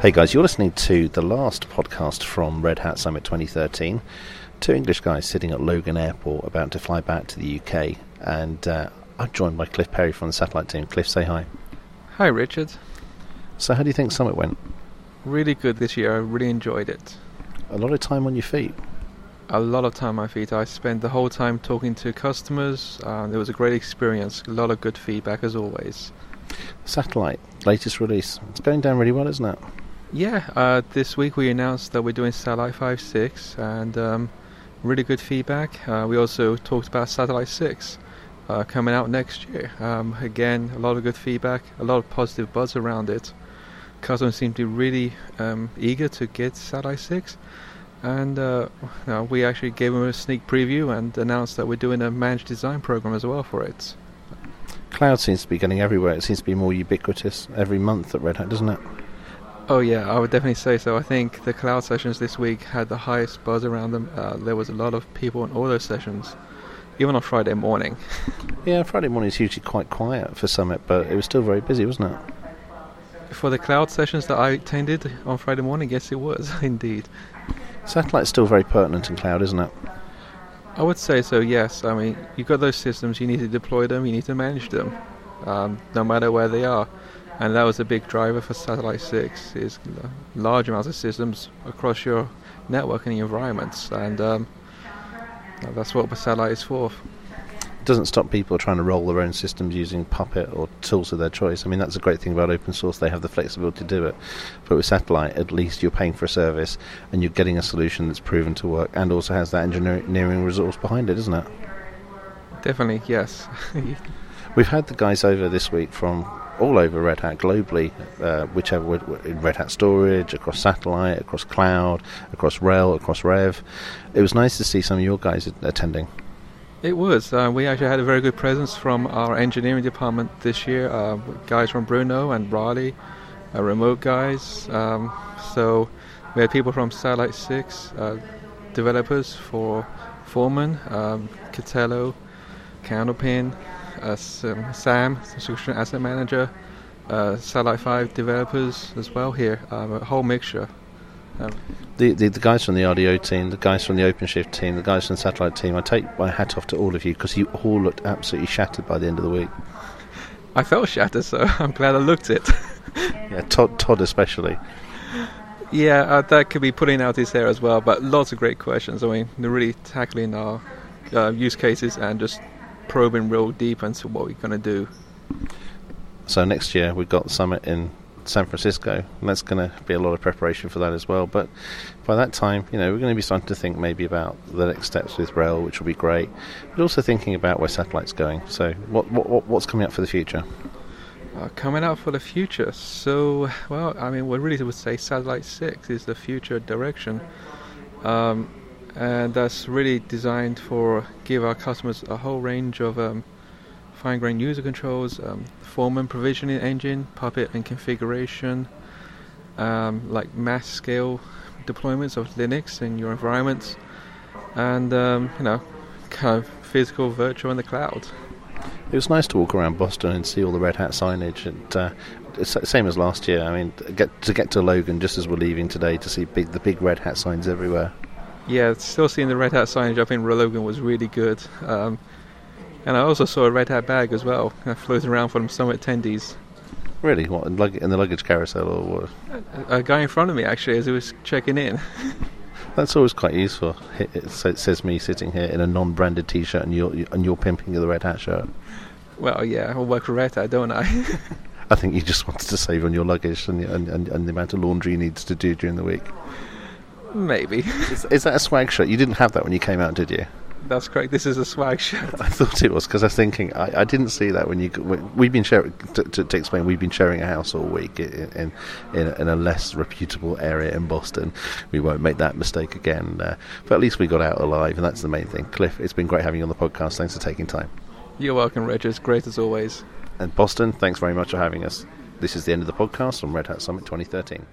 Hey guys, you're listening to the last podcast from Red Hat Summit 2013. Two English guys sitting at Logan Airport about to fly back to the UK, and uh, I'm joined by Cliff Perry from the satellite team. Cliff, say hi. Hi, Richard. So, how do you think Summit went? Really good this year. I really enjoyed it. A lot of time on your feet. A lot of time on my feet. I spent the whole time talking to customers. Uh, it was a great experience. A lot of good feedback as always. Satellite, latest release. It's going down really well, isn't it? Yeah, uh, this week we announced that we're doing Satellite 5.6 and um, really good feedback. Uh, we also talked about Satellite 6 uh, coming out next year. Um, again, a lot of good feedback, a lot of positive buzz around it. Customers seem to be really um, eager to get Satellite 6. And uh, we actually gave them a sneak preview and announced that we're doing a managed design program as well for it. Cloud seems to be getting everywhere. It seems to be more ubiquitous every month at Red Hat, doesn't it? Oh yeah, I would definitely say so. I think the cloud sessions this week had the highest buzz around them. Uh, there was a lot of people in all those sessions, even on Friday morning. yeah, Friday morning is usually quite quiet for Summit, but it was still very busy, wasn't it? For the cloud sessions that I attended on Friday morning, yes, it was indeed. Satellite's still very pertinent in cloud, isn't it? I would say so. Yes. I mean, you've got those systems. You need to deploy them. You need to manage them, um, no matter where they are and that was a big driver for Satellite 6 is large amounts of systems across your network and environments and um, that's what the satellite is for it doesn't stop people trying to roll their own systems using Puppet or tools of their choice. I mean, that's a great thing about open source. They have the flexibility to do it. But with Satellite, at least you're paying for a service and you're getting a solution that's proven to work and also has that engineering resource behind it, isn't it? Definitely, yes. We've had the guys over this week from all over Red Hat globally, uh, whichever in Red Hat storage, across satellite, across cloud, across RHEL, across RHEV. It was nice to see some of your guys attending. It was. Uh, we actually had a very good presence from our engineering department this year. Uh, guys from Brno and Raleigh, uh, remote guys. Um, so we had people from Satellite 6, uh, developers for Foreman, um, Katello, Candlepin, uh, SAM, subscription asset manager, uh, Satellite 5 developers as well here, um, a whole mixture. Um, the, the, the guys from the RDO team, the guys from the OpenShift team, the guys from the satellite team. I take my hat off to all of you because you all looked absolutely shattered by the end of the week. I felt shattered, so I'm glad I looked it. yeah, Todd, Todd especially. Yeah, uh, that could be putting out his hair as well. But lots of great questions. I mean, they're really tackling our uh, use cases and just probing real deep into what we're going to do. So next year we've got the summit in San Francisco, and that's going to be a lot of preparation for that as well. But by that time, you know, we're going to be starting to think maybe about the next steps with RHEL, which will be great, but also thinking about where satellite's going. So what, what what's coming up for the future? Uh, coming up for the future. So, well, I mean, we really would say Satellite 6 is the future direction. Um, and that's really designed for give our customers a whole range of um, fine-grained user controls, um, Foreman provisioning engine, Puppet and configuration, um, like mass scale deployments of Linux in your environments, and um, you know, kind of physical, virtual in the cloud. It was nice to walk around Boston and see all the Red Hat signage. And uh, same as last year. I mean, get to get to Logan just as we're leaving today to see big, the big Red Hat signs everywhere yeah, still seeing the Red Hat signage up in Logan was really good. Um, and I also saw a Red Hat bag as well, floating around from some attendees. Really? What, in, the luggage carousel or what? A, a, guy in front of me, actually, as he was checking in. That's always quite useful. It says me sitting here in a non-branded T-shirt, and you're and you're pimping the Red Hat shirt. Well, yeah, I work for Red Hat, don't I? I think you just wanted to save on your luggage and, and, and, and the amount of laundry you needs to do during the week. Maybe. is, is, that a swag shirt? You didn't have that when you came out, did you? That's correct. This is a swag shirt. I thought it was because I was thinking I, I, didn't see that when you. When, we've been sharing to, to, to, explain. We've been sharing a house all week in in, in, a, in a less reputable area in Boston. We won't make that mistake again. Uh, but at least we got out alive, and that's the main thing. Cliff, it's been great having you on the podcast. Thanks for taking time. You're welcome, Rich. great as always. And Boston, thanks very much for having us. This is the end of the podcast on Red Hat Summit 2013.